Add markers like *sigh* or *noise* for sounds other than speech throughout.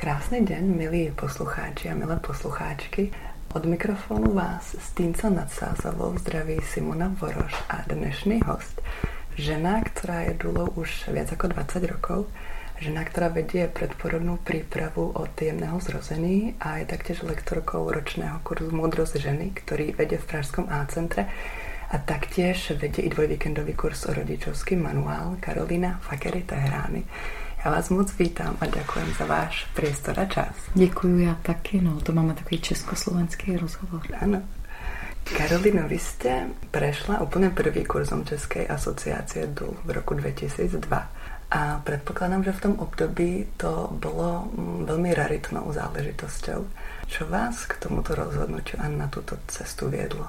Krásný den, milí poslucháči a milé poslucháčky. Od mikrofonu vás s Týnco nadsázovou zdraví Simona Voroš a dnešný host, žena, která je důlou už viac ako 20 rokov, žena, ktorá vedie predporodnú prípravu od jemného zrození a je taktiež lektorkou ročného kurzu Múdrosť ženy, ktorý vedie v Pražskom A-centre a taktiež vedie i dvojvíkendový kurz o rodičovský manuál Karolina Fakery Tehrány. Já vás moc vítám a děkuji za váš priestor a čas. Děkuji já taky, no, to máme takový československý rozhovor. Ano. Karolino, vy jste prešla úplně prvý kurzom České asociace DUL v roku 2002. A predpokladám, že v tom období to bylo mm, velmi raritnou záležitosťou. Čo vás k tomuto rozhodnutí a na tuto cestu vědlo?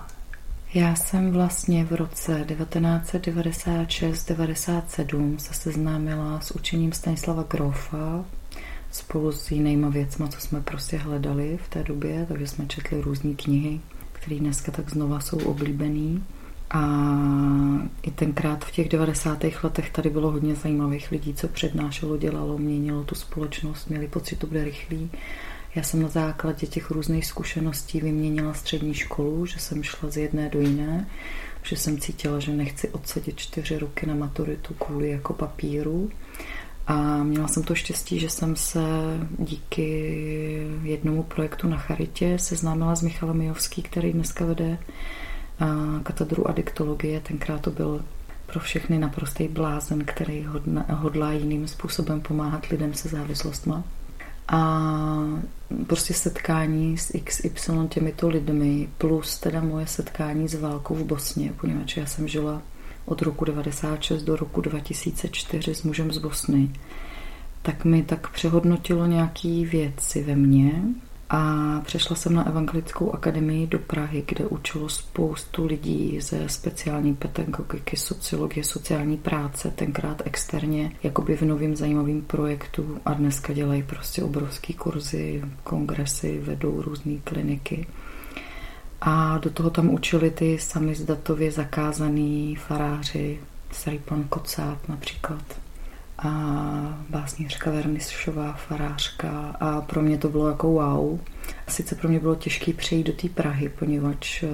Já jsem vlastně v roce 1996-97 se seznámila s učením Stanislava Grofa spolu s jinýma věcma, co jsme prostě hledali v té době, takže jsme četli různé knihy, které dneska tak znova jsou oblíbený. A i tenkrát v těch 90. letech tady bylo hodně zajímavých lidí, co přednášelo, dělalo, měnilo tu společnost, měli pocit, že to bude rychlý. Já jsem na základě těch různých zkušeností vyměnila střední školu, že jsem šla z jedné do jiné, že jsem cítila, že nechci odsedět čtyři roky na maturitu kvůli jako papíru. A měla jsem to štěstí, že jsem se díky jednomu projektu na Charitě seznámila s Michalem Mijovský, který dneska vede katedru adiktologie. Tenkrát to byl pro všechny naprostý blázen, který hodlá jiným způsobem pomáhat lidem se závislostma. A prostě setkání s XY těmito lidmi plus teda moje setkání s válkou v Bosně, poněvadž já jsem žila od roku 96 do roku 2004 s mužem z Bosny, tak mi tak přehodnotilo nějaký věci ve mně, a přešla jsem na Evangelickou akademii do Prahy, kde učilo spoustu lidí ze speciální pedagogiky, sociologie, sociální práce, tenkrát externě, jakoby v novým zajímavým projektu a dneska dělají prostě obrovský kurzy, kongresy, vedou různé kliniky. A do toho tam učili ty sami zdatově zakázaný faráři, starý pan Kocát například a básnířka Vernišová, farářka a pro mě to bylo jako wow. Sice pro mě bylo těžké přejít do té Prahy, poněvadž eh,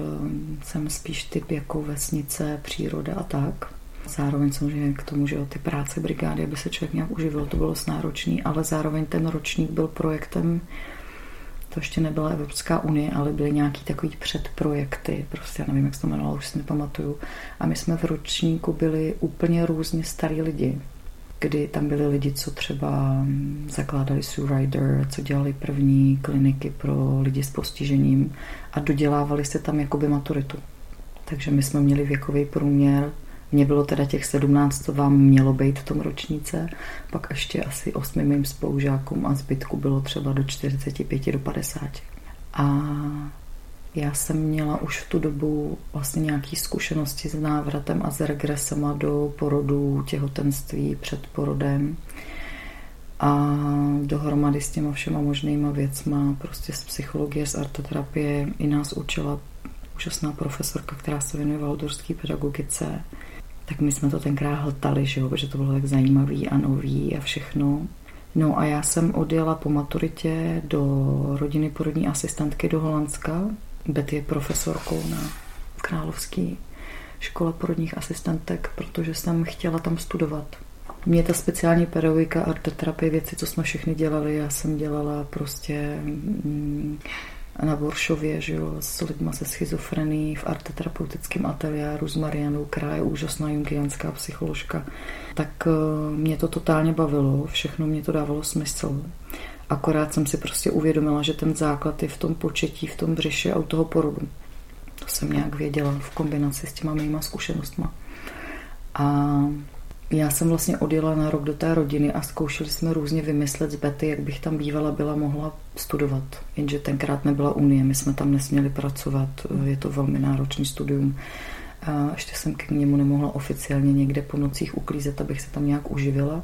jsem spíš typ jako vesnice, příroda a tak. Zároveň samozřejmě k tomu, že ty práce brigády, aby se člověk nějak uživil, to bylo náročný, ale zároveň ten ročník byl projektem, to ještě nebyla Evropská unie, ale byly nějaký takový předprojekty, prostě já nevím, jak se to jmenovalo, už si nepamatuju. A my jsme v ročníku byli úplně různě starý lidi kdy tam byli lidi, co třeba zakládali Sue Rider, co dělali první kliniky pro lidi s postižením a dodělávali se tam jakoby maturitu. Takže my jsme měli věkový průměr, mně bylo teda těch 17, co vám mělo být v tom ročníce, pak ještě asi osmi mým spolužákům a zbytku bylo třeba do 45, do 50. A já jsem měla už v tu dobu vlastně nějaké zkušenosti s návratem a s regresema do porodu, těhotenství, před porodem. A dohromady s těma všema možnýma věcma, prostě z psychologie, z artoterapie, i nás učila úžasná profesorka, která se věnuje valdorské pedagogice. Tak my jsme to tenkrát hltali, že jo, protože to bylo tak zajímavý a nový a všechno. No a já jsem odjela po maturitě do rodiny porodní asistentky do Holandska, Betty je profesorkou na Královské škole porodních asistentek, protože jsem chtěla tam studovat. Mě ta speciální pedagogika, arteterapie, věci, co jsme všechny dělali, já jsem dělala prostě mm, na Boršově, že jo, s lidmi se schizofrení v arteterapeutickém ateliéru s Marianou, která je úžasná jungianská psycholožka. Tak eh, mě to totálně bavilo, všechno mě to dávalo smysl. Akorát jsem si prostě uvědomila, že ten základ je v tom početí, v tom břiše a u toho porodu. To jsem nějak věděla v kombinaci s těma mýma zkušenostma. A já jsem vlastně odjela na rok do té rodiny a zkoušeli jsme různě vymyslet z Betty, jak bych tam bývala byla mohla studovat. Jenže tenkrát nebyla unie, my jsme tam nesměli pracovat, je to velmi náročný studium. A ještě jsem k němu nemohla oficiálně někde po nocích uklízet, abych se tam nějak uživila.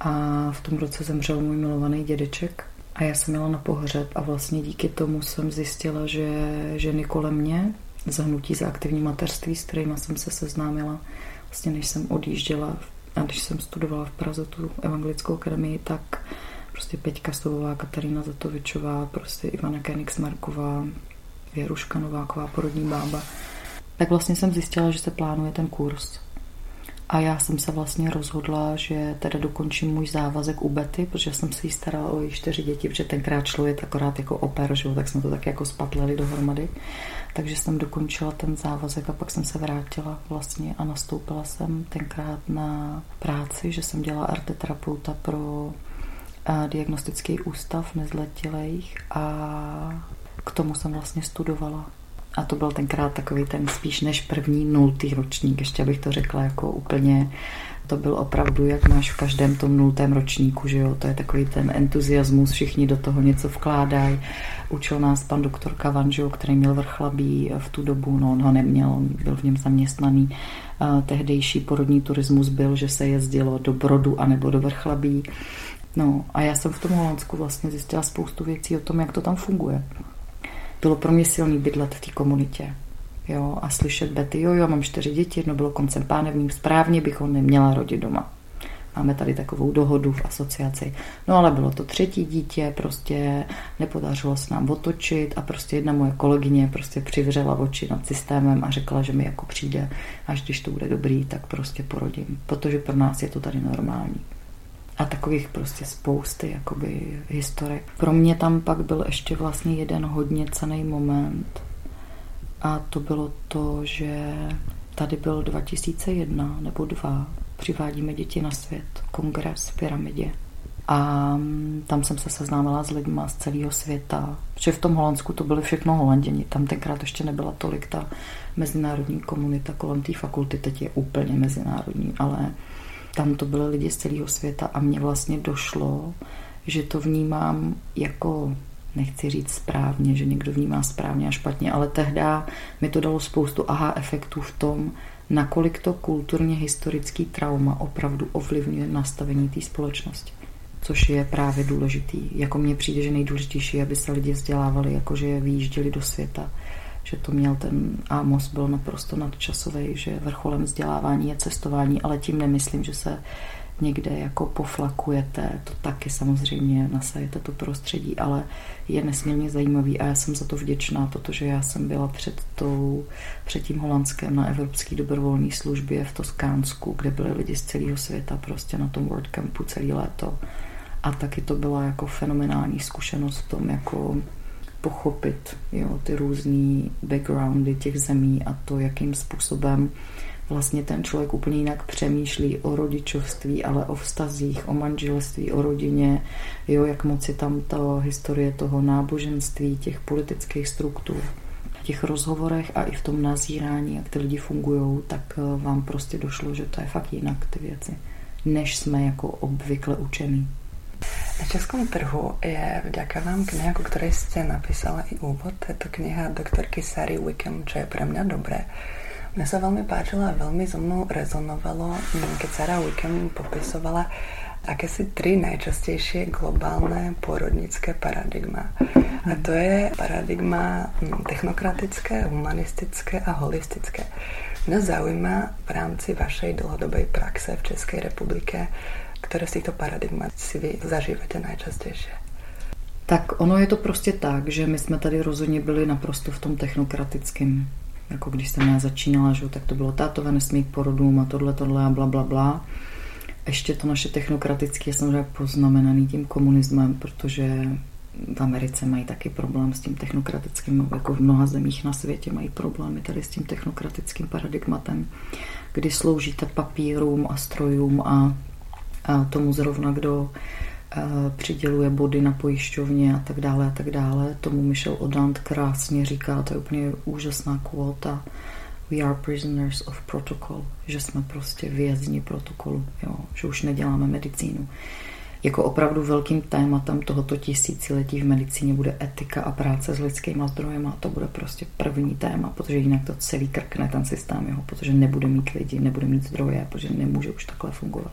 A v tom roce zemřel můj milovaný dědeček a já jsem měla na pohřeb a vlastně díky tomu jsem zjistila, že ženy kolem mě zahnutí za aktivní mateřství, s kterými jsem se seznámila, vlastně než jsem odjížděla a když jsem studovala v Praze tu evangelickou akademii, tak prostě Peťka Sovová, Katarína Zatovičová, prostě Ivana Marková, Věruška Nováková, porodní bába. Tak vlastně jsem zjistila, že se plánuje ten kurz. A já jsem se vlastně rozhodla, že teda dokončím můj závazek u Betty, protože jsem se jí starala o její čtyři děti, protože tenkrát je akorát jako oper, že? tak jsme to tak jako spatleli dohromady. Takže jsem dokončila ten závazek a pak jsem se vrátila vlastně a nastoupila jsem tenkrát na práci, že jsem dělala arteterapeuta pro diagnostický ústav nezletilých a k tomu jsem vlastně studovala. A to byl tenkrát takový ten spíš než první nultý ročník, ještě bych to řekla jako úplně to byl opravdu, jak máš v každém tom nultém ročníku, že jo, to je takový ten entuziasmus, všichni do toho něco vkládají. Učil nás pan doktor Kavan, že jo, který měl vrchlabí v tu dobu, no on ho neměl, on byl v něm zaměstnaný. Tehdejší porodní turismus byl, že se jezdilo do Brodu anebo do vrchlabí. No a já jsem v tom Holandsku vlastně zjistila spoustu věcí o tom, jak to tam funguje. Bylo pro mě silný bydlet v té komunitě. Jo, a slyšet Betty, jo, jo, mám čtyři děti, jedno bylo koncem pánevním, správně bych ho neměla rodit doma. Máme tady takovou dohodu v asociaci. No ale bylo to třetí dítě, prostě nepodařilo se nám otočit a prostě jedna moje kolegyně prostě přivřela oči nad systémem a řekla, že mi jako přijde, až když to bude dobrý, tak prostě porodím, protože pro nás je to tady normální a takových prostě spousty jakoby historek. Pro mě tam pak byl ještě vlastně jeden hodně cený moment a to bylo to, že tady byl 2001 nebo dva, přivádíme děti na svět, kongres v pyramidě. A tam jsem se seznámila s lidmi z celého světa. Protože v tom Holandsku to byly všechno Holanděni. Tam tenkrát ještě nebyla tolik ta mezinárodní komunita kolem té fakulty. Teď je úplně mezinárodní, ale tam to byly lidi z celého světa a mně vlastně došlo, že to vnímám jako, nechci říct správně, že někdo vnímá správně a špatně, ale tehdy mi to dalo spoustu aha efektů v tom, nakolik to kulturně historický trauma opravdu ovlivňuje nastavení té společnosti. Což je právě důležitý. Jako mně přijde, že nejdůležitější, aby se lidi vzdělávali, jakože vyjížděli do světa že to měl ten Amos byl naprosto nadčasový, že vrcholem vzdělávání je cestování, ale tím nemyslím, že se někde jako poflakujete, to taky samozřejmě nasajete to prostředí, ale je nesmírně zajímavý a já jsem za to vděčná, protože já jsem byla před, tou, před tím Holandskem na Evropské dobrovolné službě v Toskánsku, kde byli lidi z celého světa prostě na tom World Campu celý léto. A taky to byla jako fenomenální zkušenost v tom, jako pochopit jo, ty různé backgroundy těch zemí a to, jakým způsobem vlastně ten člověk úplně jinak přemýšlí o rodičovství, ale o vztazích, o manželství, o rodině, jo, jak moc je tam ta historie toho náboženství, těch politických struktur. Těch rozhovorech a i v tom nazírání, jak ty lidi fungují, tak eh, vám prostě došlo, že to je fakt jinak ty věci, než jsme jako obvykle učení. Na českom trhu je vďaka vám kniha, ku ktorej ste napísala i úvod. Je to kniha doktorky Sary Wickham, čo je pre mňa dobré. Mne sa veľmi páčila a veľmi so mnou rezonovalo, keď Sarah Wickham popisovala akési tri najčastejšie globálne pôrodnické paradigma. A to je paradigma hm, technokratické, humanistické a holistické. Mňa zaujíma v rámci vašej dlhodobej praxe v Českej republike které z těchto paradigmat si vy zažíváte nejčastěji? Tak ono je to prostě tak, že my jsme tady rozhodně byli naprosto v tom technokratickém. Jako když jsem já začínala, že, tak to bylo tátové nesmí k porodům a tohle, tohle a bla, bla, bla. Ještě to naše technokratické je samozřejmě poznamenaný tím komunismem, protože v Americe mají taky problém s tím technokratickým, jako v mnoha zemích na světě mají problémy tady s tím technokratickým paradigmatem, kdy sloužíte papírům a strojům a tomu zrovna, kdo eh, přiděluje body na pojišťovně a tak dále a tak dále. Tomu Michel Odant krásně říká, to je úplně úžasná kvóta. We are prisoners of protocol, že jsme prostě vězni protokolu, jo, že už neděláme medicínu. Jako opravdu velkým tématem tohoto tisíciletí v medicíně bude etika a práce s lidskými zdrojemi. To bude prostě první téma, protože jinak to celý krkne ten systém, jo, protože nebude mít lidi, nebude mít zdroje, protože nemůže už takhle fungovat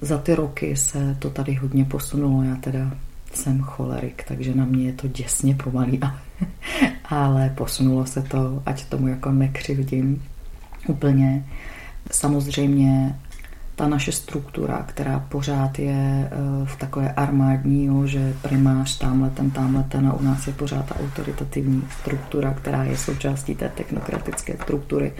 za ty roky se to tady hodně posunulo. Já teda jsem cholerik, takže na mě je to děsně pomalý, ale, *laughs* ale posunulo se to, ať tomu jako nekřivdím úplně. Samozřejmě ta naše struktura, která pořád je eh, v takové armádní, jo, že primář tamhle ten, tamhle ten a u nás je pořád ta autoritativní struktura, která je součástí té technokratické struktury,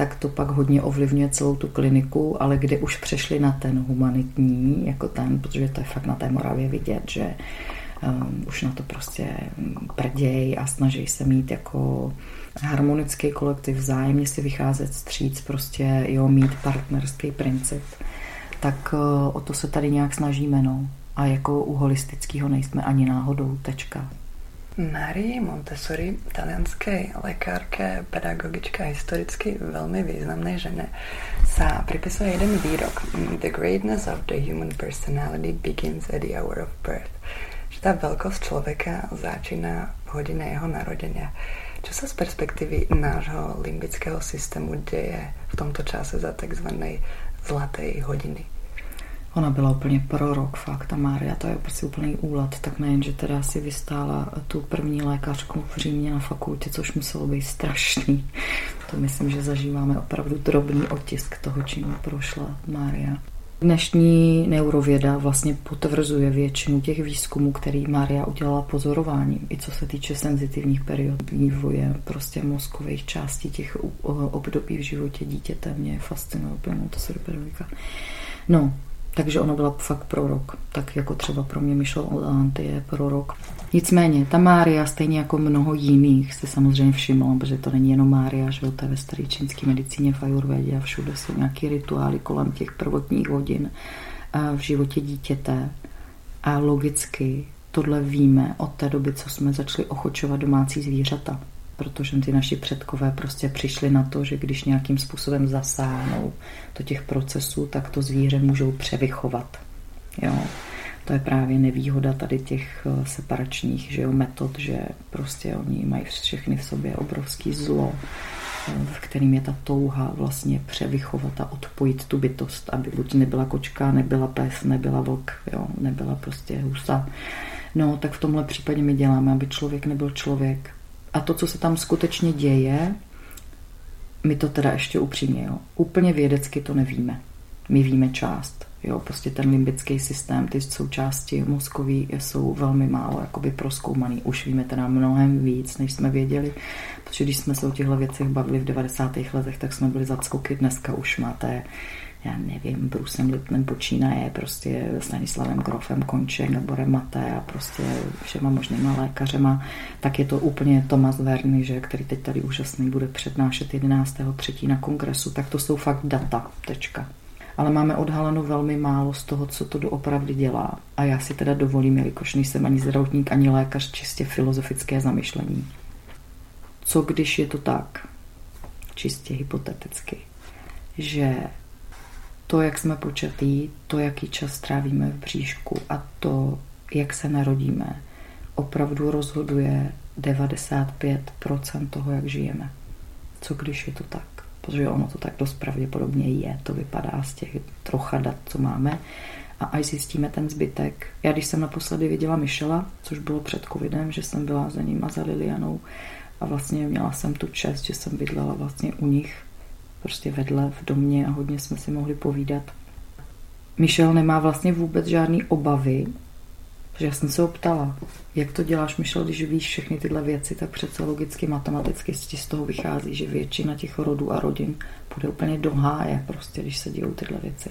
tak to pak hodně ovlivňuje celou tu kliniku, ale kde už přešli na ten humanitní, jako ten, protože to je fakt na té Moravě vidět, že um, už na to prostě prděj a snaží se mít jako harmonický kolektiv, vzájemně si vycházet stříc, prostě jo, mít partnerský princip, tak uh, o to se tady nějak snažíme, no. A jako u holistického nejsme ani náhodou, tečka. Marii Montessori, talianskej lekárke, pedagogičke a historicky veľmi významnej žene, sa pripisuje jeden výrok. The greatness of the human personality begins at the hour of birth. Že tá veľkosť človeka začína v hodine jeho narodenia. Čo sa z perspektívy nášho limbického systému deje v tomto čase za tzv. zlatej hodiny? Ona byla úplně prorok, fakt, ta Mária, to je prostě úplný úlet, tak nejen, že teda si vystála tu první lékařku v Římě na fakultě, což muselo být strašný. To myslím, že zažíváme opravdu drobný otisk toho, čím prošla Mária. Dnešní neurověda vlastně potvrzuje většinu těch výzkumů, který Mária udělala pozorováním, i co se týče senzitivních period vývoje, prostě mozkových částí těch období v životě dítěte. Mě fascinuje úplně to se No, takže ona byla fakt prorok, tak jako třeba pro mě Michel Olanty je prorok. Nicméně, ta Mária, stejně jako mnoho jiných, si samozřejmě všimla, protože to není jenom Mária, že to je ve staré čínské medicíně, v Ayurvedě a všude jsou nějaké rituály kolem těch prvotních hodin v životě dítěte. A logicky tohle víme od té doby, co jsme začali ochočovat domácí zvířata protože ty naši předkové prostě přišli na to, že když nějakým způsobem zasáhnou do těch procesů, tak to zvíře můžou převychovat. Jo. To je právě nevýhoda tady těch eh, separačních že jo, metod, že prostě oni mají všechny v sobě obrovský zlo, eh, v kterým je ta touha vlastně převychovat a odpojit tu bytost, aby buď nebyla kočka, nebyla pes, nebyla vlk, jo, nebyla prostě husa. No, tak v tomhle případě my děláme, aby člověk nebyl člověk, a to, co se tam skutečně děje, my to teda ještě upřímně, jo, úplně vědecky to nevíme. My víme část. Jo, prostě ten limbický systém, ty součásti mozkový jsou velmi málo jakoby proskoumaný. Už víme teda mnohem víc, než jsme věděli, protože když jsme se o těchto věcech bavili v 90. letech, tak jsme byli zackoky. Dneska už máte já nevím, Brusem Lipnem počínaje, prostě Stanislavem Grofem Konček nebo Remate a prostě všema možnýma lékařema, tak je to úplně Tomas Verny, že, který teď tady úžasný bude přednášet 11.3. na kongresu, tak to jsou fakt data, tečka. Ale máme odhaleno velmi málo z toho, co to doopravdy dělá. A já si teda dovolím, jelikož nejsem ani zdravotník, ani lékař, čistě filozofické zamyšlení. Co když je to tak, čistě hypoteticky, že to, jak jsme počatý, to, jaký čas strávíme v bříšku a to, jak se narodíme, opravdu rozhoduje 95% toho, jak žijeme. Co když je to tak? Protože ono to tak dost pravděpodobně je. To vypadá z těch trocha dat, co máme. A až zjistíme ten zbytek. Já když jsem naposledy viděla Michela, což bylo před covidem, že jsem byla za ním a za Lilianou a vlastně měla jsem tu čest, že jsem bydlela vlastně u nich prostě vedle v domě a hodně jsme si mohli povídat. Michel nemá vlastně vůbec žádný obavy, že já jsem se ho ptala, jak to děláš, Michel, když víš všechny tyhle věci, tak přece logicky, matematicky z toho vychází, že většina těch rodů a rodin bude úplně do háje, prostě, když se dějou tyhle věci.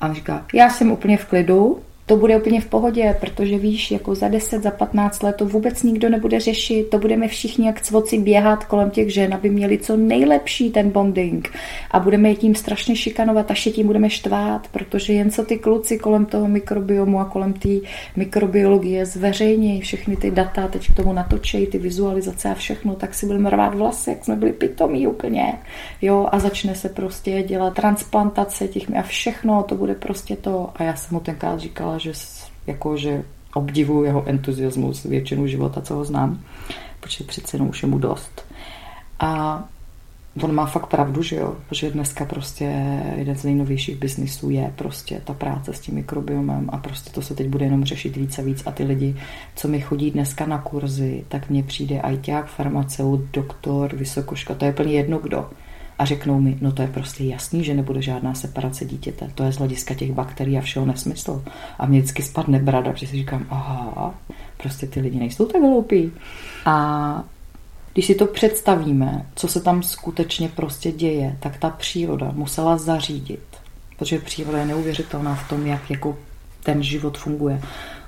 A on říká, já jsem úplně v klidu, to bude úplně v pohodě, protože víš, jako za 10, za 15 let to vůbec nikdo nebude řešit, to budeme všichni jak cvoci běhat kolem těch žen, aby měli co nejlepší ten bonding. A budeme je tím strašně šikanovat a tím budeme štvát, protože jen co ty kluci kolem toho mikrobiomu a kolem té mikrobiologie zveřejnějí všechny ty data, teď k tomu natočejí ty vizualizace a všechno, tak si budeme rvát vlasy, jak jsme byli pitomí úplně, jo, a začne se prostě dělat transplantace těch a všechno, to bude prostě to. A já jsem mu tenkrát říkala, že, jako, že obdivuju jeho entuziasmus většinu života, co ho znám, protože přece jenom už je mu dost. A on má fakt pravdu, že jo, že dneska prostě jeden z nejnovějších biznisů je prostě ta práce s tím mikrobiomem a prostě to se teď bude jenom řešit víc a víc a ty lidi, co mi chodí dneska na kurzy, tak mně přijde ajťák, farmaceut, doktor, vysokoška, to je plně jedno kdo a řeknou mi, no to je prostě jasný, že nebude žádná separace dítěte. To je z hlediska těch bakterií a všeho nesmysl. A mě vždycky spadne brada, protože si říkám, aha, prostě ty lidi nejsou tak hloupí. A když si to představíme, co se tam skutečně prostě děje, tak ta příroda musela zařídit, protože příroda je neuvěřitelná v tom, jak jako ten život funguje.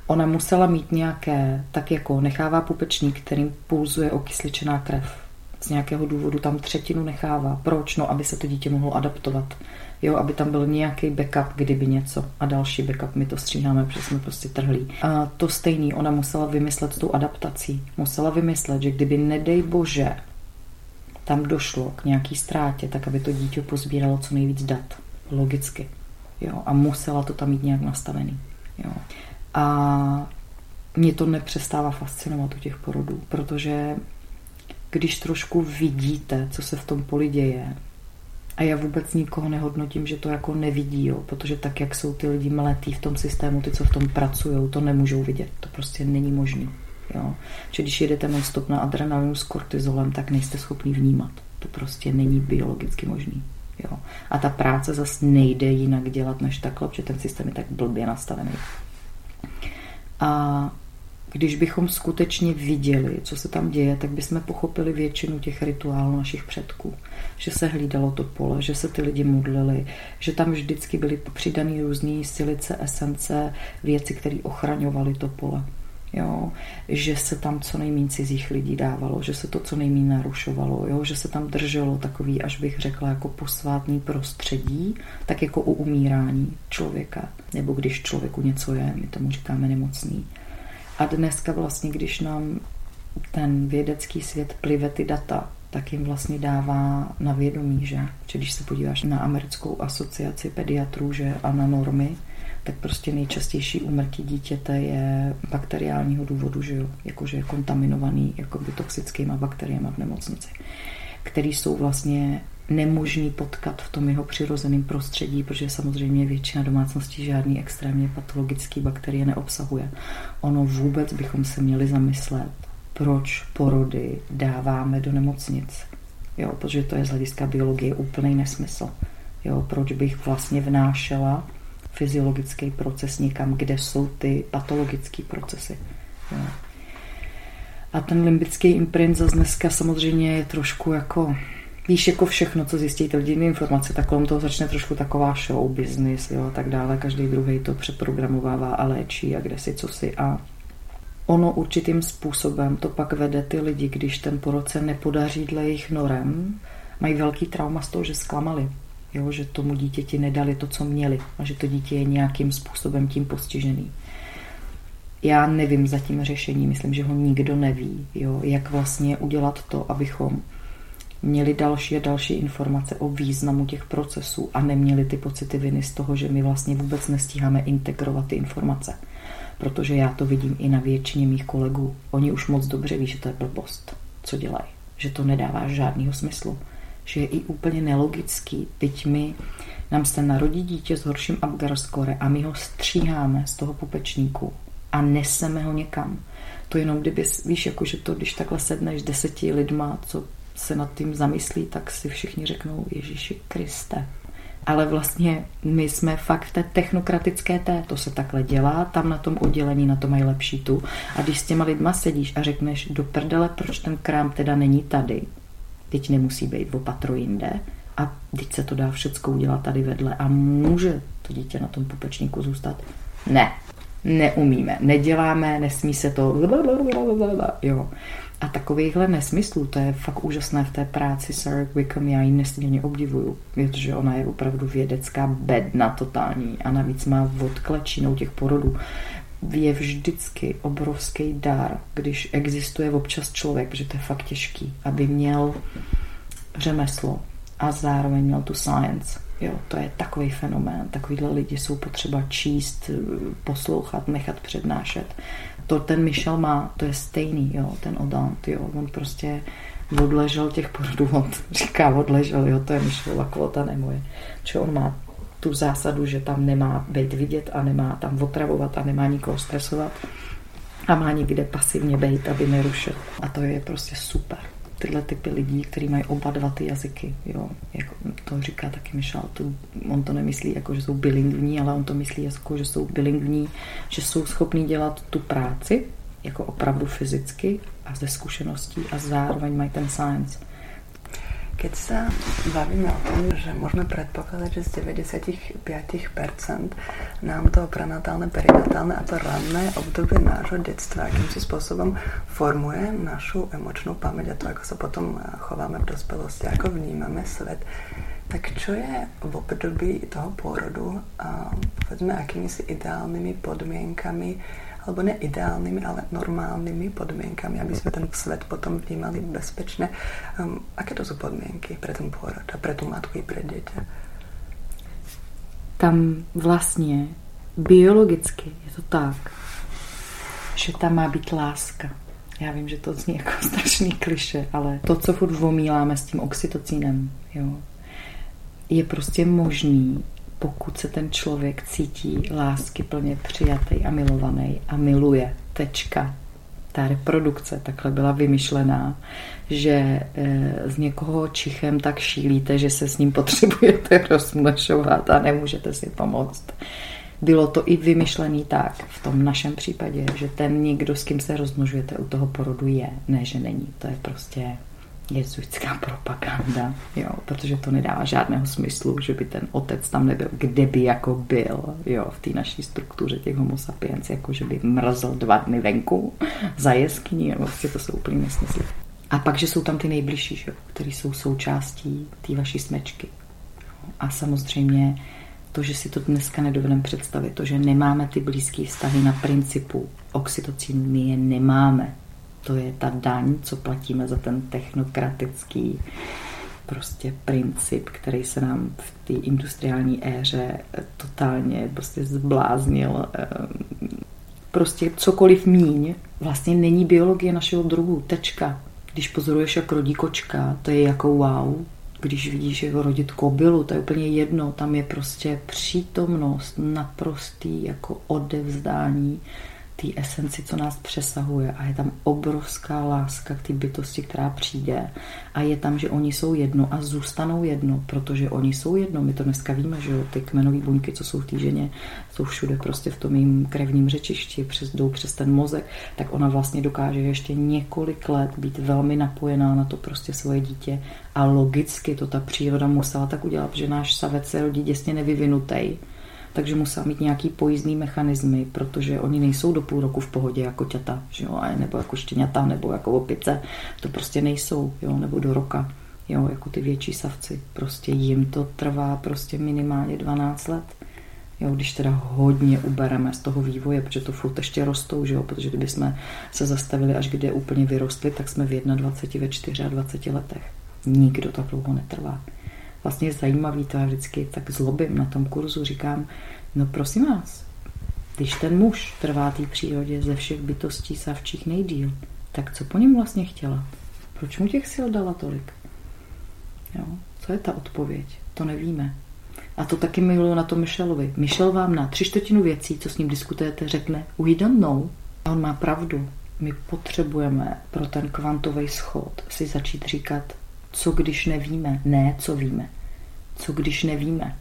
Ona musela mít nějaké, tak jako nechává pupečník, kterým pulzuje okysličená krev. Z nějakého důvodu tam třetinu nechává. Proč? No, aby se to dítě mohlo adaptovat. Jo, aby tam byl nějaký backup, kdyby něco. A další backup, my to stříháme, protože jsme prostě trhlí. A to stejný, ona musela vymyslet s tou adaptací. Musela vymyslet, že kdyby, nedej bože, tam došlo k nějaký ztrátě, tak aby to dítě pozbíralo co nejvíc dat. Logicky. Jo, a musela to tam mít nějak nastavený. Jo. A mě to nepřestává fascinovat u těch porodů, protože když trošku vidíte, co se v tom poli děje, a já vůbec nikoho nehodnotím, že to jako nevidí, jo, protože tak, jak jsou ty lidi mletí v tom systému, ty, co v tom pracují, to nemůžou vidět. To prostě není možné. Jo. Že když jedete non stop na adrenalinu s kortizolem, tak nejste schopni vnímat. To prostě není biologicky možný. Jo. A ta práce zase nejde jinak dělat než takhle, protože ten systém je tak blbě nastavený. A když bychom skutečně viděli, co se tam děje, tak bychom pochopili většinu těch rituálů našich předků. Že se hlídalo to pole, že se ty lidi modlili, že tam vždycky byly přidané různé silice, esence, věci, které ochraňovaly to pole. Jo, že se tam co nejméně cizích lidí dávalo, že se to co nejméně narušovalo, jo, že se tam drželo takový, až bych řekla, jako posvátný prostředí, tak jako u umírání člověka, nebo když člověku něco je, my tomu říkáme nemocný. A dneska vlastně, když nám ten vědecký svět plive ty data, tak jim vlastně dává na vědomí, že, že když se podíváš na americkou asociaci pediatrů, že a na normy, tak prostě nejčastější úmrtí dítěte je bakteriálního důvodu, že jo, jakože je kontaminovaný jakoby toxickýma bakteriemi v nemocnici, který jsou vlastně nemožný potkat v tom jeho přirozeném prostředí, protože samozřejmě většina domácností žádný extrémně patologický bakterie neobsahuje. Ono vůbec bychom se měli zamyslet, proč porody dáváme do nemocnic. Jo, protože to je z hlediska biologie úplný nesmysl. Jo, proč bych vlastně vnášela fyziologický proces někam, kde jsou ty patologické procesy. Jo. A ten limbický imprint zase dneska samozřejmě je trošku jako Víš, jako všechno, co zjistíte lidi, informace, tak kolem toho začne trošku taková show, business, jo, a tak dále. Každý druhý to přeprogramovává a léčí a kde si, co si. A ono určitým způsobem to pak vede ty lidi, když ten porod se nepodaří dle jejich norem, mají velký trauma z toho, že zklamali. Jo, že tomu dítěti nedali to, co měli a že to dítě je nějakým způsobem tím postižený. Já nevím za tím řešení, myslím, že ho nikdo neví, jo, jak vlastně udělat to, abychom měli další a další informace o významu těch procesů a neměli ty pocity viny z toho, že my vlastně vůbec nestíháme integrovat ty informace. Protože já to vidím i na většině mých kolegů. Oni už moc dobře ví, že to je blbost, co dělají. Že to nedává žádného smyslu. Že je i úplně nelogický. Teď my, nám se narodí dítě s horším Apgar score a my ho stříháme z toho pupečníku a neseme ho někam. To jenom kdyby, víš, jako že to, když takhle sedneš deseti lidma, co se nad tím zamyslí, tak si všichni řeknou Ježíši Kriste. Ale vlastně my jsme fakt v té technokratické té, to se takhle dělá, tam na tom oddělení na to mají lepší tu. A když s těma lidma sedíš a řekneš do prdele, proč ten krám teda není tady, teď nemusí být v opatro jinde, a teď se to dá všecko udělat tady vedle a může to dítě na tom pupečníku zůstat. Ne, neumíme, neděláme, nesmí se to, jo. A takovýchhle nesmyslů, to je fakt úžasné v té práci Sarah Wickham, já ji nesmírně obdivuju, protože ona je opravdu vědecká bedna totální a navíc má odklečínou těch porodů. Je vždycky obrovský dar, když existuje občas člověk, protože to je fakt těžký, aby měl řemeslo a zároveň měl tu science. Jo, to je takový fenomén. Takovýhle lidi jsou potřeba číst, poslouchat, nechat přednášet to ten Michel má, to je stejný, jo, ten Odant, jo, on prostě odležel těch porodů, *laughs* on říká odležel, jo, to je Michelova kvota, ne moje. Čiže on má tu zásadu, že tam nemá být vidět a nemá tam otravovat a nemá nikoho stresovat a má někde pasivně být, aby nerušil. A to je prostě super. Tyhle typy lidí, kteří mají oba dva ty jazyky. Jo. Jako to říká taky Michal. To, on to nemyslí jako, že jsou bilingvní, ale on to myslí jako, že jsou bilingvní, že jsou schopní dělat tu práci jako opravdu fyzicky a ze zkušeností a zároveň mají ten science. Keď sa bavíme o tom, že môžeme predpokladať, že z 95% nám to prenatálne, perinatálne a to ranné obdobie nášho detstva akýmsi spôsobom formuje našu emočnú pamäť a to, ako sa potom chováme v dospelosti, ako vnímame svet, tak čo je v období toho pôrodu, a povedzme, akými si ideálnymi podmienkami alebo ne ideálnymi, ale normálnymi podmienkami, aby sme ten svet potom vnímali bezpečne. Um, aké to sú podmienky pre ten pôrod a pre tú matku i pre dieťa? Tam vlastně biologicky je to tak, že tam má být láska. Já vím, že to zní jako *laughs* strašný kliše, ale to, co furt vomíláme s tím oxytocínem, jo, je prostě možný pokud se ten člověk cítí lásky plně přijatý a milovaný a miluje. Tečka. Ta reprodukce takhle byla vymyšlená, že e, z někoho čichem tak šílíte, že se s ním potřebujete *laughs* rozmnožovat a nemůžete si pomoct. Bylo to i vymyšlený tak v tom našem případě, že ten někdo, s kým se rozmnožujete u toho porodu je, ne, že není. To je prostě jezuitská propaganda, jo, protože to nedává žádného smyslu, že by ten otec tam nebyl, kde by jako byl, jo, v té naší struktuře těch homo sapiens, jako že by mrzl dva dny venku za jeskyní, jo, vlastně to jsou úplně nesmysly. A pak, že jsou tam ty nejbližší, že, který jsou součástí té vaší smečky. A samozřejmě to, že si to dneska nedovedeme představit, to, že nemáme ty blízké vztahy na principu oxytocínu, my je nemáme to je ta daň, co platíme za ten technokratický prostě princip, který se nám v té industriální éře totálně prostě zbláznil. Ehm, prostě cokoliv míň vlastně není biologie našeho druhu. Tečka. Když pozoruješ, jak rodí kočka, to je jako wow. Když vidíš jeho rodit kobylu, to je úplně jedno. Tam je prostě přítomnost naprostý jako odevzdání té esenci, co nás přesahuje. A je tam obrovská láska k té bytosti, která přijde. A je tam, že oni jsou jedno a zůstanou jedno, protože oni jsou jedno. My to dneska víme, že jo, ty kmenové buňky, co jsou v té ženě, jsou všude prostě v tom jejím krevním řečišti, přes, jdou přes ten mozek, tak ona vlastně dokáže ještě několik let být velmi napojená na to prostě svoje dítě. A logicky to ta příroda musela tak udělat, že náš savec se rodí děsně nevyvinutý takže musel mít nějaký pojízdný mechanismy, protože oni nejsou do půl roku v pohodě jako těta, že jo, nebo jako štěňata, nebo jako opice, to prostě nejsou, jo, nebo do roka, jo, jako ty větší savci, prostě jim to trvá prostě minimálně 12 let. Jo, když teda hodně ubereme z toho vývoje, protože to furt ještě rostou, že jo? protože kdyby jsme se zastavili až kde úplně vyrostli, tak jsme v 21, ve 24 letech. Nikdo tak dlouho netrvá vlastně zajímavý, to já vždycky tak zlobím na tom kurzu, říkám, no prosím vás, když ten muž trvá té přírodě ze všech bytostí savčích nejdíl, tak co po něm vlastně chtěla? Proč mu těch sil dala tolik? Jo? Co je ta odpověď? To nevíme. A to taky miluju na to Michelovi. Michel vám na tři čtvrtinu věcí, co s ním diskutujete, řekne we don't know. A on má pravdu. My potřebujeme pro ten kvantový schod si začít říkat, co když nevíme, ne co víme co když nevíme.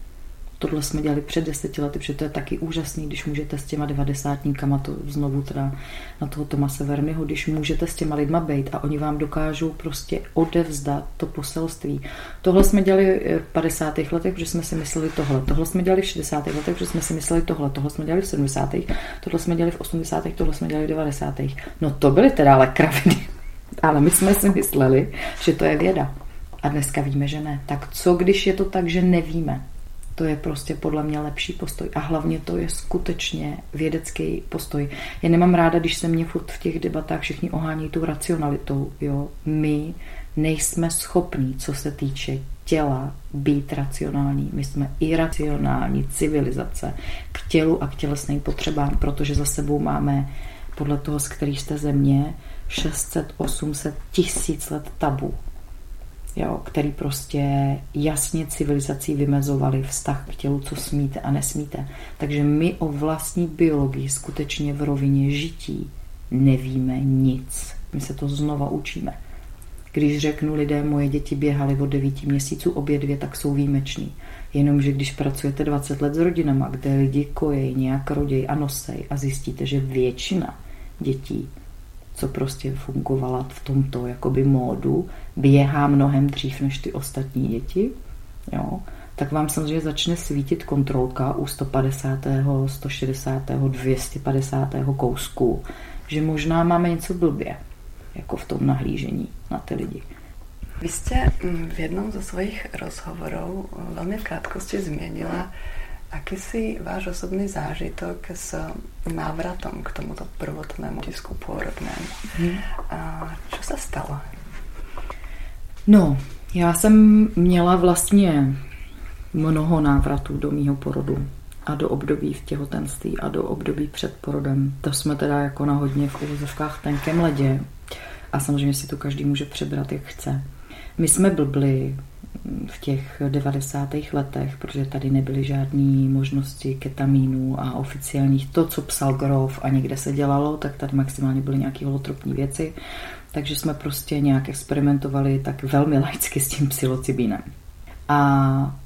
Tohle jsme dělali před deseti lety, protože to je taky úžasný, když můžete s těma devadesátníkama, to znovu teda na toho Tomase Vernyho, když můžete s těma lidma být a oni vám dokážou prostě odevzdat to poselství. Tohle jsme dělali v 50. letech, protože jsme si mysleli tohle. Tohle jsme dělali v 60. letech, protože jsme si mysleli tohle. Tohle jsme dělali v 70. Tohle jsme dělali v 80. Tohle jsme dělali v 90. No to byly teda ale kraviny. *laughs* Ale my jsme si mysleli, že to je věda. A dneska víme, že ne. Tak co, když je to tak, že nevíme? To je prostě podle mě lepší postoj. A hlavně to je skutečně vědecký postoj. Já nemám ráda, když se mě furt v těch debatách všichni ohání tu racionalitou. Jo? My nejsme schopní, co se týče těla, být racionální. My jsme iracionální civilizace k tělu a k tělesným potřebám, protože za sebou máme podle toho, z kterých jste země, 600, 800 tisíc let tabu jo, který prostě jasně civilizací vymezovali vztah k tělu, co smíte a nesmíte. Takže my o vlastní biologii skutečně v rovině žití nevíme nic. My se to znova učíme. Když řeknu lidé, moje děti běhaly od 9 měsíců, obě dvě, tak jsou výjimeční. Jenomže když pracujete 20 let s rodinama, kde lidi kojejí, nějak roděj a nosej a zjistíte, že většina dětí, co prostě fungovala v tomto jakoby módu, běhá mnohem dřív než ty ostatní děti, jo, tak vám samozřejmě začne svítit kontrolka u 150., 160., 250. kousku, že možná máme něco blbě, jako v tom nahlížení na ty lidi. Vy jste mm, v jednom ze svojich rozhovorů velmi v krátkosti změnila akýsi váš osobný zážitok s návratom k tomuto prvotnému tisku pôrodnému. Hmm. A co se stalo? No, já jsem měla vlastně mnoho návratů do mýho porodu a do období v těhotenství a do období před porodem. To jsme teda jako na hodně v uvozovkách tenkém ledě a samozřejmě si to každý může přebrat, jak chce. My jsme blbli v těch 90. letech, protože tady nebyly žádné možnosti ketamínů a oficiálních to, co psal Grof a někde se dělalo, tak tady maximálně byly nějaké holotropní věci, takže jsme prostě nějak experimentovali tak velmi laicky s tím psilocybínem. A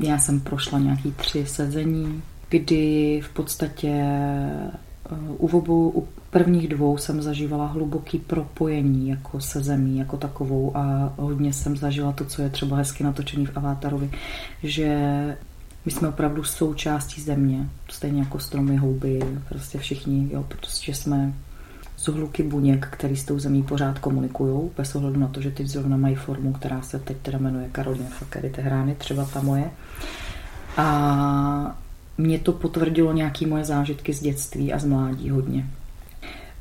já jsem prošla nějaký tři sezení, kdy v podstatě eh, u obou, prvních dvou jsem zažívala hluboký propojení jako se zemí, jako takovou a hodně jsem zažila to, co je třeba hezky natočený v Avatarovi, že my jsme opravdu součástí země, stejně jako stromy, houby, prostě všichni, jo, protože jsme z hluky buněk, který s tou zemí pořád komunikují, bez ohledu na to, že teď zrovna mají formu, která se teď teda jmenuje Karolina Fakery Tehrány, třeba ta moje. A mě to potvrdilo nějaké moje zážitky z dětství a z mládí hodně.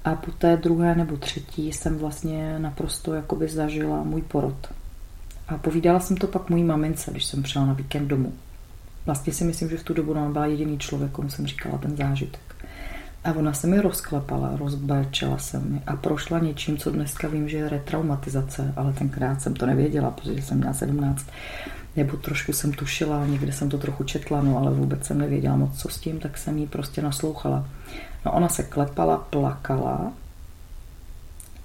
A po té druhé nebo třetí jsem vlastně naprosto jakoby zažila můj porod. A povídala jsem to pak mojí mamince, když jsem přijela na víkend domů. Vlastně si myslím, že v tu dobu ona byla jediný člověk, komu jsem říkala ten zážitek. A ona se mi rozklepala, rozbrečela se mi a prošla něčím, co dneska vím, že je retraumatizace, ale tenkrát jsem to nevěděla, protože jsem měla 17. Nebo trošku jsem tušila, někde jsem to trochu četla, no ale vůbec jsem nevěděla moc, co s tím, tak jsem jí prostě naslouchala. No ona se klepala, plakala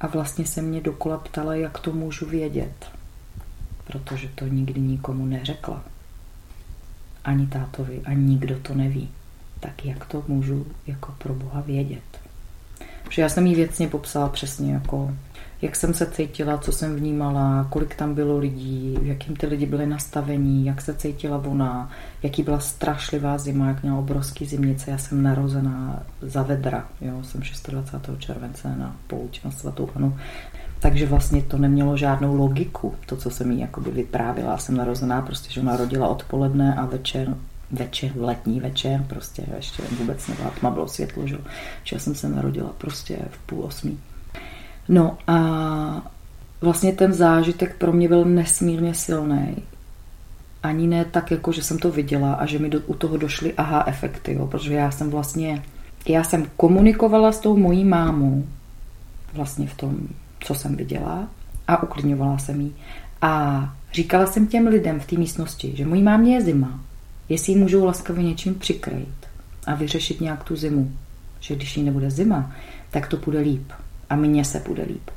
a vlastně se mě dokola ptala, jak to můžu vědět, protože to nikdy nikomu neřekla. Ani tátovi, ani nikdo to neví tak jak to můžu jako pro Boha vědět? Protože já jsem jí věcně popsala přesně jako jak jsem se cítila, co jsem vnímala, kolik tam bylo lidí, jakým ty lidi byli nastavení, jak se cítila ona, jaký byla strašlivá zima, jak měla obrovský zimnice. Já jsem narozená za vedra, jo, jsem 26. července na pouť na svatou Anu. Takže vlastně to nemělo žádnou logiku, to, co jsem jí jakoby vyprávila. Jsem narozená, prostě, že ona rodila odpoledne a večer večer, letní večer, prostě ještě vůbec nebyla tma, bylo světlo, že, že jsem se narodila prostě v půl osmí. No a vlastně ten zážitek pro mě byl nesmírně silný. Ani ne tak, jako že jsem to viděla a že mi do, u toho došly aha efekty, jo, protože já jsem vlastně, já jsem komunikovala s tou mojí mámou vlastně v tom, co jsem viděla a uklidňovala jsem jí. A říkala jsem těm lidem v té místnosti, že mojí mámě je zima, jestli ji můžou laskavě něčím přikrýt a vyřešit nějak tu zimu. Že když jí nebude zima, tak to bude líp. A mně se bude líp.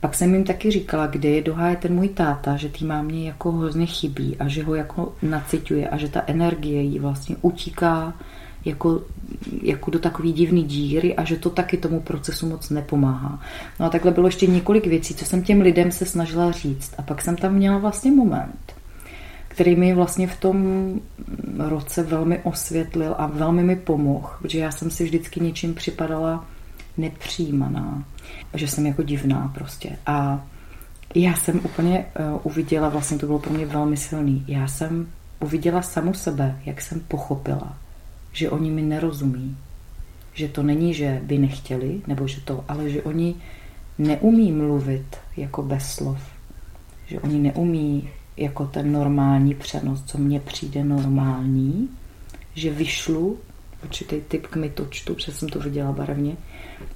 Pak jsem jim taky říkala, je doháje ten můj táta, že tý mámě jako hrozně chybí a že ho jako naciťuje a že ta energie jí vlastně utíká jako, jako do takový divný díry a že to taky tomu procesu moc nepomáhá. No a takhle bylo ještě několik věcí, co jsem těm lidem se snažila říct. A pak jsem tam měla vlastně moment, který mi vlastně v tom roce velmi osvětlil a velmi mi pomohl, protože já jsem si vždycky něčím připadala nepřijímaná, že jsem jako divná prostě. A já jsem úplně uh, uviděla, vlastně to bylo pro mě velmi silný, já jsem uviděla samu sebe, jak jsem pochopila, že oni mi nerozumí. Že to není, že by nechtěli, nebo že to, ale že oni neumí mluvit jako bez slov. Že oni neumí jako ten normální přenos, co mně přijde normální, že vyšlu určitý typ kmitočtu, protože jsem to viděla barevně,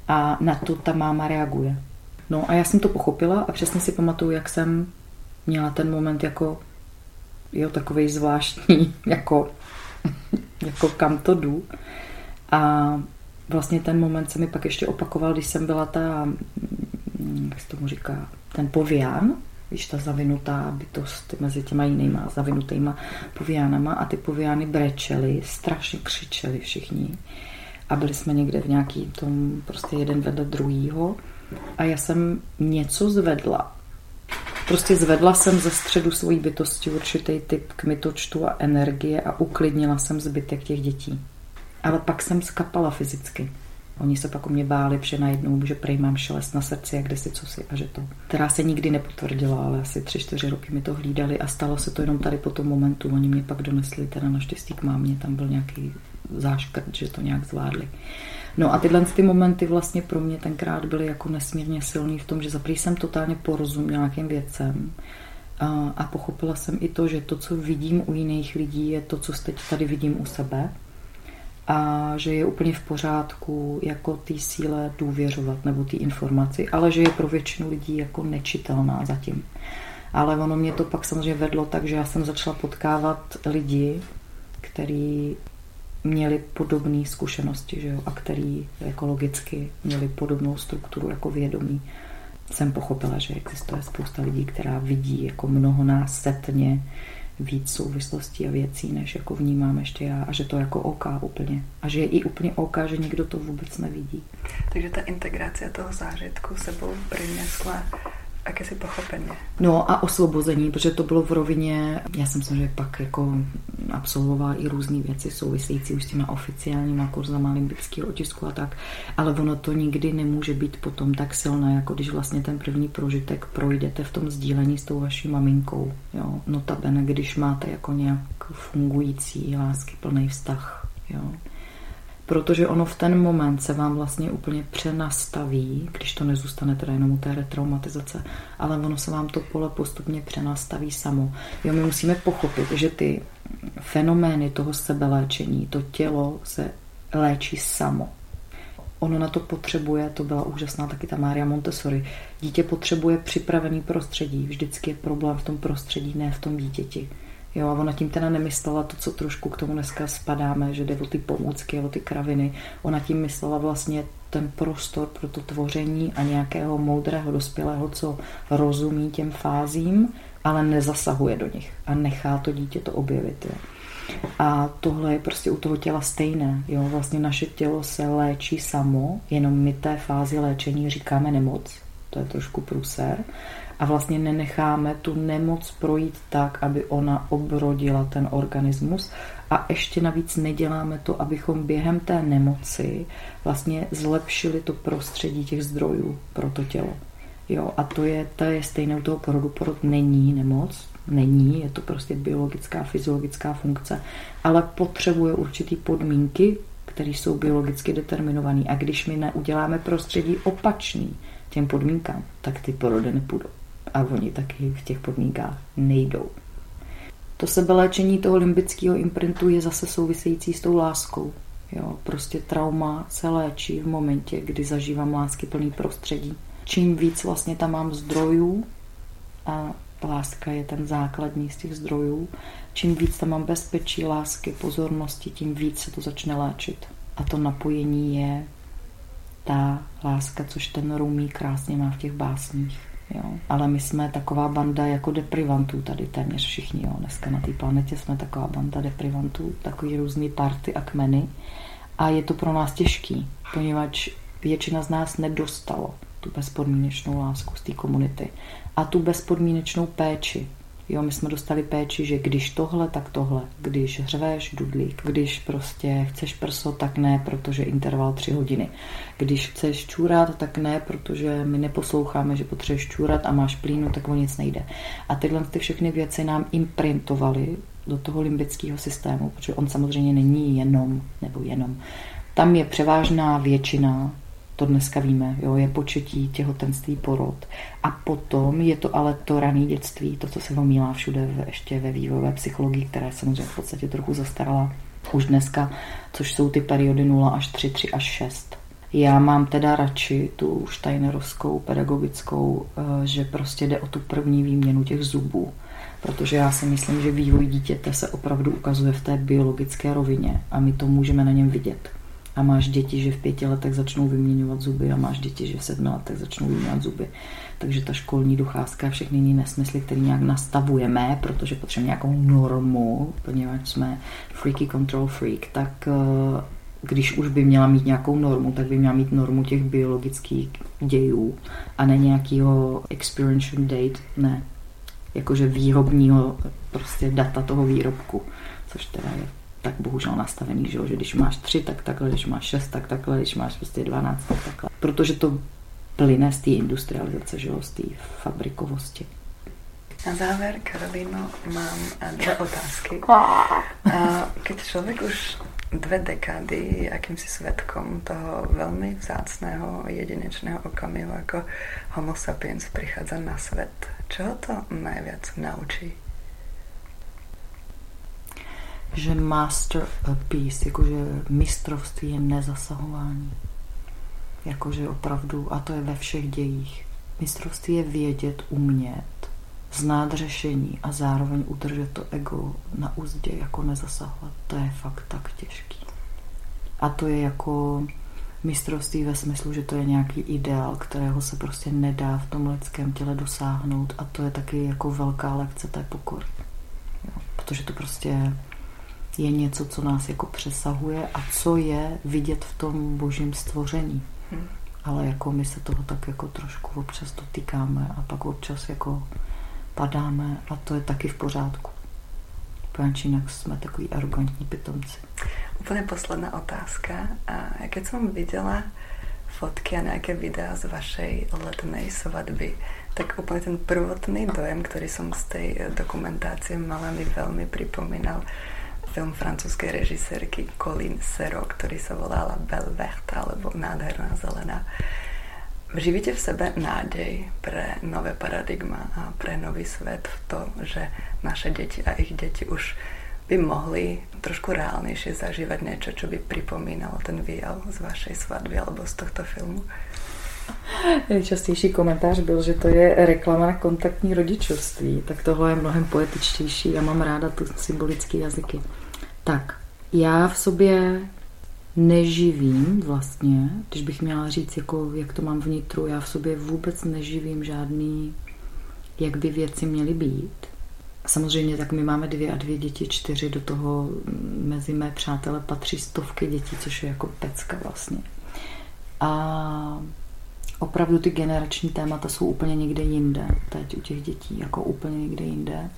a na to ta máma reaguje. No a já jsem to pochopila a přesně si pamatuju, jak jsem měla ten moment jako jo, takový zvláštní, *laughs* jako, *laughs* jako kam to jdu. A vlastně ten moment se mi pak ještě opakoval, když jsem byla ta jak se tomu říká, ten pověán, víš, ta zavinutá bytost mezi těma jinýma zavinutýma poviánama a ty poviány brečely, strašně křičeli všichni. A byli jsme někde v nějaký tom prostě jeden vedle druhýho a já jsem něco zvedla. Prostě zvedla jsem ze středu svojí bytosti určitý typ kmitočtu a energie a uklidnila jsem zbytek těch dětí. Ale pak jsem skapala fyzicky. Oni se pak o mě báli, že najednou, že prej mám šelest na srdci a kde si co si a že to. Která se nikdy nepotvrdila, ale asi tři, čtyři roky mi to hlídali a stalo se to jenom tady po tom momentu. Oni mě pak donesli teda naštěstí k mámě, tam byl nějaký záškrt, že to nějak zvládli. No a tyhle ty momenty vlastně pro mě tenkrát byly jako nesmírně silný v tom, že zaprý jsem totálně porozuměla nějakým věcem a, a pochopila jsem i to, že to, co vidím u jiných lidí, je to, co teď tady vidím u sebe a že je úplně v pořádku jako té síle důvěřovat nebo té informaci, ale že je pro většinu lidí jako nečitelná zatím. Ale ono mě to pak samozřejmě vedlo tak, že já jsem začala potkávat lidi, kteří měli podobné zkušenosti že jo, a který ekologicky měli podobnou strukturu jako vědomí. Jsem pochopila, že existuje spousta lidí, která vidí jako mnohonásetně víc souvislostí a věcí, než jako vnímám ještě já a že to jako OK úplně. A že je i úplně OK, že nikdo to vůbec nevidí. Takže ta integrace toho zážitku sebou přinesla si pochopení. No a osvobození, protože to bylo v rovině, já jsem se, že pak jako absolvovala i různé věci související už s těma oficiálníma kurzama limbického otisku a tak, ale ono to nikdy nemůže být potom tak silné, jako když vlastně ten první prožitek projdete v tom sdílení s tou vaší maminkou. Jo? Notabene, když máte jako nějak fungující lásky plný vztah. Jo? Protože ono v ten moment se vám vlastně úplně přenastaví, když to nezůstane teda jenom u té retraumatizace, ale ono se vám to pole postupně přenastaví samo. Jo, my musíme pochopit, že ty fenomény toho sebeléčení, to tělo se léčí samo. Ono na to potřebuje, to byla úžasná taky ta Mária Montessori, dítě potřebuje připravený prostředí. Vždycky je problém v tom prostředí, ne v tom dítěti. Jo, a ona tím teda nemyslela to, co trošku k tomu dneska spadáme, že jde o ty pomůcky, o ty kraviny. Ona tím myslela vlastně ten prostor pro to tvoření a nějakého moudrého dospělého, co rozumí těm fázím, ale nezasahuje do nich a nechá to dítě to objevit. Jo. A tohle je prostě u toho těla stejné. Jo? Vlastně naše tělo se léčí samo, jenom my té fázi léčení říkáme nemoc. To je trošku průser a vlastně nenecháme tu nemoc projít tak, aby ona obrodila ten organismus a ještě navíc neděláme to, abychom během té nemoci vlastně zlepšili to prostředí těch zdrojů pro to tělo. Jo, a to je, to je stejné u toho porodu. Porod není nemoc, není, je to prostě biologická, fyziologická funkce, ale potřebuje určitý podmínky, které jsou biologicky determinované. A když my neuděláme prostředí opačný těm podmínkám, tak ty porody nepůjdou a oni taky v těch podmínkách nejdou. To sebeléčení toho limbického imprintu je zase související s tou láskou. Jo, prostě trauma se léčí v momentě, kdy zažívám lásky plný prostředí. Čím víc vlastně tam mám zdrojů, a láska je ten základní z těch zdrojů, čím víc tam mám bezpečí, lásky, pozornosti, tím víc se to začne léčit. A to napojení je ta láska, což ten Rumí krásně má v těch básních. Jo. Ale my jsme taková banda jako deprivantů tady téměř všichni. Jo. Dneska na té planetě jsme taková banda deprivantů, takový různý party a kmeny. A je to pro nás těžký, poněvadž většina z nás nedostalo tu bezpodmínečnou lásku z té komunity a tu bezpodmínečnou péči, Jo, my jsme dostali péči, že když tohle, tak tohle. Když řveš, dudlík. Když prostě chceš prso, tak ne, protože interval tři hodiny. Když chceš čůrat, tak ne, protože my neposloucháme, že potřebuješ čůrat a máš plínu, tak o nic nejde. A tyhle ty všechny věci nám imprintovaly do toho limbického systému, protože on samozřejmě není jenom, nebo jenom. Tam je převážná většina to dneska víme, jo, je početí, těhotenství, porod. A potom je to ale to rané dětství, to, co se omílá všude v, ještě ve vývojové psychologii, která je samozřejmě v podstatě trochu zastarala už dneska, což jsou ty periody 0 až 3, 3 až 6. Já mám teda radši tu Steinerovskou pedagogickou, eh, že prostě jde o tu první výměnu těch zubů, protože já si myslím, že vývoj dítěte se opravdu ukazuje v té biologické rovině a my to můžeme na něm vidět A máš děti, že v pěti letech začnou vyměňovat zuby a máš děti, že v sedmi letech začnou vyměňovat zuby. Takže ta školní docházka a všechny jiné nesmysly, které nějak nastavujeme, protože potřebujeme nějakou normu, poněvadž jsme freaky control freak, tak eh, když už by měla mít nějakou normu, tak by měla mít normu těch biologických dějů a ne nějakého experiential date, ne, jakože výrobního prostě data toho výrobku, což teda je tak bohužel nastavený, že, že když máš tři, tak takhle, když máš šest, tak takhle, když máš prostě dvanáct, tak takhle. Protože to plyne z té industrializace, že, z té fabrikovosti. Na záver, Karolino, mám dvě otázky. Keď člověk už dve dekády je akýmsi svetkom toho veľmi vzácného jedinečného okamihu, ako homo sapiens prichádza na svet. Čo to najviac naučí? Že master a piece, jakože mistrovství je nezasahování. Jakože opravdu, a to je ve všech dějích. Mistrovství je vědět, umět, znát řešení a zároveň udržet to ego na úzdě, jako nezasahovat. To je fakt tak těžký. A to je jako mistrovství ve smyslu, že to je nějaký ideál, kterého se prostě nedá v tom lidském těle dosáhnout a to je taky jako velká lekce té pokory. Jo, protože to prostě je něco, co nás jako přesahuje a co je vidět v tom božím stvoření. Hmm. Ale jako my se toho tak jako trošku občas dotýkáme a pak občas jako padáme a to je taky v pořádku. Protože jinak jsme takový arrogantní pitomci. Úplně posledná otázka. A keď som viděla fotky a nějaké videa z vašej letnej svadby, tak úplně ten prvotný dojem, který som z tej dokumentácie mala, mi veľmi pripomínal film francúzskej režisérky Colin Sero, ktorý sa volala Belle Verte, alebo Nádherná zelená. Živíte v sebe nádej pre nové paradigma a pre nový svet v to, že naše deti a ich deti už by mohli trošku reálnejšie zažívať niečo, čo by pripomínalo ten výjav z vašej svadby alebo z tohto filmu? Nejčastější komentář byl, že to je reklama na kontaktní rodičovství. Tak tohle je mnohem poetičtější. Já mám ráda tu symbolické jazyky. Tak, já v sobě neživím vlastně, když bych měla říct, jako, jak to mám vnitru, já v sobě vůbec neživím žádný, jak by věci měly být. Samozřejmě tak my máme dvě a dvě děti, čtyři, do toho mezi mé přátele patří stovky dětí, což je jako pecka vlastně. A opravdu ty generační témata jsou úplně někde jinde, teď u těch dětí, jako úplně někde jinde.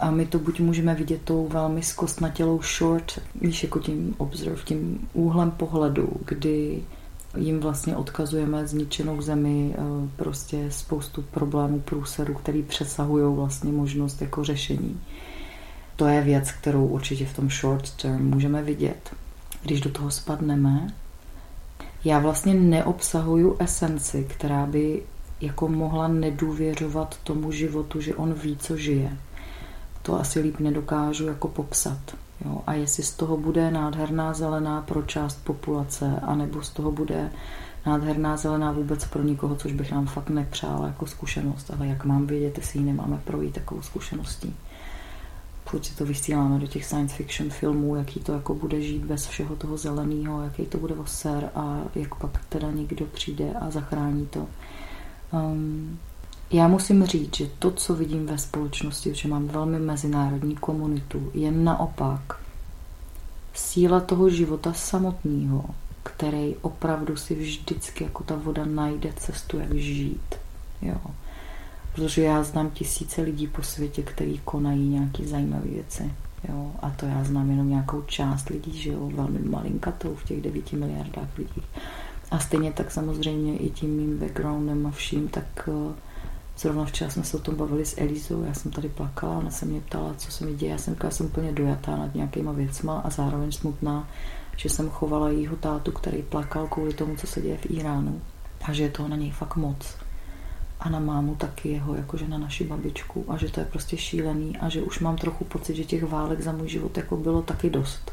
A my to buď můžeme vidět tou velmi zkostnatělou short, víš, jako tím observe, tím úhlem pohledu, kdy jim vlastně odkazujeme zničenou zemi, eh, prostě spoustu problémů průseru, který přesahují vlastně možnost jako řešení. To je věc, kterou určitě v tom short term můžeme vidět. Když do toho spadneme, já vlastně neobsahuju esenci, která by jako mohla nedůvěřovat tomu životu, že on ví, co žije to asi líp nedokážu jako popsat. Jo? A jestli z toho bude nádherná zelená pro část populace, anebo z toho bude nádherná zelená vůbec pro nikoho, což bych nám fakt nepřála jako zkušenost, ale jak mám vědět, jestli ji nemáme projít takovou zkušeností. Si to vysíláme do těch science fiction filmů, jaký to jako bude žít bez všeho toho zeleného, jaký to bude oser a jak pak teda někdo přijde a zachrání to. Um, já musím říct, že to, co vidím ve společnosti, že mám velmi mezinárodní komunitu, je naopak síla toho života samotného, který opravdu si vždycky jako ta voda najde cestu, jak žít. Jo. Protože já znám tisíce lidí po světě, kteří konají nějaké zajímavé věci. Jo. A to já znám jenom nějakou část lidí, že jo, velmi malinkatou v těch 9 miliardách lidí. A stejně tak samozřejmě i tím mým backgroundem a vším, tak uh, Zrovna včera jsme se o tom bavili s Elizou, já jsem tady plakala, ona se mě ptala, co se mi děje. Já jsem říkala, jsem úplně dojatá nad nějakýma věcma a zároveň smutná, že jsem chovala jejího tátu, který plakal kvůli tomu, co se děje v Iránu. A že je toho na něj fakt moc. A na mámu taky jeho, jakože na naši babičku. A že to je prostě šílený a že už mám trochu pocit, že těch válek za můj život jako bylo taky dost.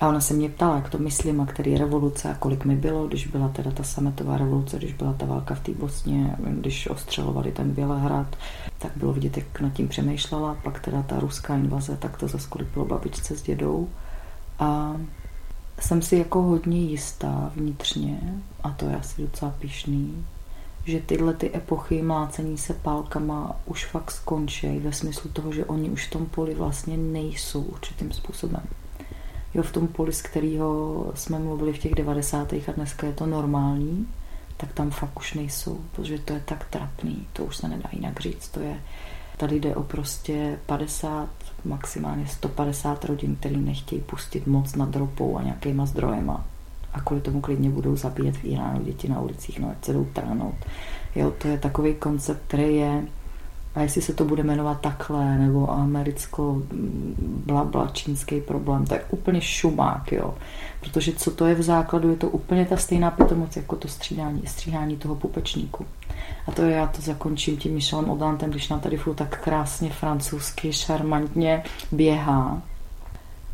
A ona se mě ptala, jak to myslím a který revoluce a kolik mi bylo, když byla teda ta sametová revoluce, když byla ta válka v té Bosně, když ostřelovali ten Bělehrad, tak bylo vidět, jak nad tím přemýšlela. Pak teda ta ruská invaze, tak to zase kolik bylo babičce s dědou. A jsem si jako hodně jistá vnitřně, a to je asi docela pišný, že tyhle ty epochy mlácení se pálkama už fakt skončí ve smyslu toho, že oni už v tom poli vlastně nejsou určitým způsobem. Jo, v tom poli, z kterého jsme mluvili v těch 90. a dneska je to normální, tak tam fakt už nejsou, protože to je tak trapný, to už se nedá jinak říct, to je, tady jde o prostě 50, maximálně 150 rodin, který nechtějí pustit moc nad ropou a nějakýma zdrojema a kvůli tomu klidně budou zabíjet v Iránu děti na ulicích, no ať se jdou trhnout. Jo, to je takový koncept, který je a jestli se to bude jmenovat takhle, nebo americko blabla čínský problém, to je úplně šumák, jo. Protože co to je v základu, je to úplně ta stejná pitomoc, jako to stříhání, stříhání toho pupečníku. A to já to zakončím tím Michelem Odantem, když nám tady furt tak krásně francouzsky, šarmantně běhá.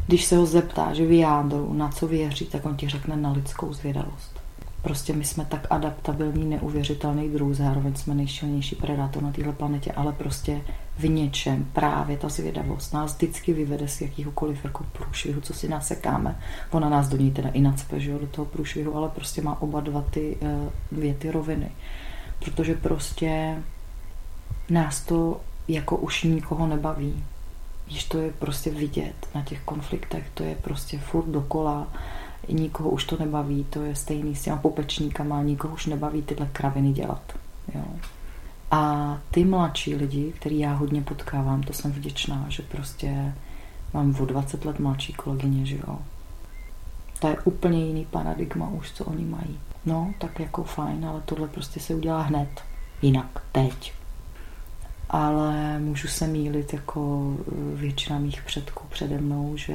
Když se ho zeptá, že vyjádru, na co věří, tak on ti řekne na lidskou zvědavost. Prostě my jsme tak adaptabilní, neuvěřitelný druh, zároveň jsme nejšilnější predátor na této planetě, ale prostě v něčem právě ta zvědavost nás vždycky vyvede z jakýhokoliv jako průšvihu, co si nasekáme. Ona nás do něj teda i nacpe, že jo, do toho průšvihu, ale prostě má oba dva ty uh, věty roviny. Protože prostě nás to jako už nikoho nebaví. Když to je prostě vidět na těch konfliktech, to je prostě furt dokola nikoho už to nebaví, to je stejný s těma popečníkama, nikoho už nebaví tyhle kraviny dělat. Jo. A ty mladší lidi, který já hodně potkávám, to jsem vděčná, že prostě mám o 20 let mladší kolegyně, že jo. To je úplně jiný paradigma už, co oni mají. No, tak jako fajn, ale tohle prostě se udělá hned. Jinak, teď. Ale můžu se mílit jako většina mých předků přede mnou, že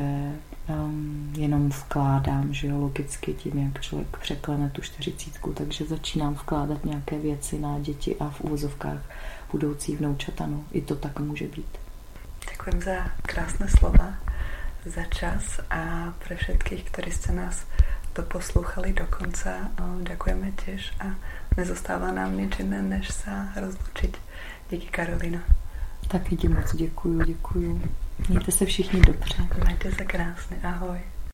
um, jenom vkládám, že jo, logicky tím, jak člověk překlene tu čtyřicítku, takže začínám vkládat nějaké věci na děti a v uvozovkách budoucí vnoučatanu. I to tak může být. Děkujem za krásné slova, za čas a pre všetkých, ktorí ste nás doposlouchali do konca, ďakujeme tiež a nezostává nám nič iné, než sa rozlučiť. Díky Karolina. Taky ti moc děkuju, děkuju. Mějte se všichni dobře. Mějte se krásně, ahoj.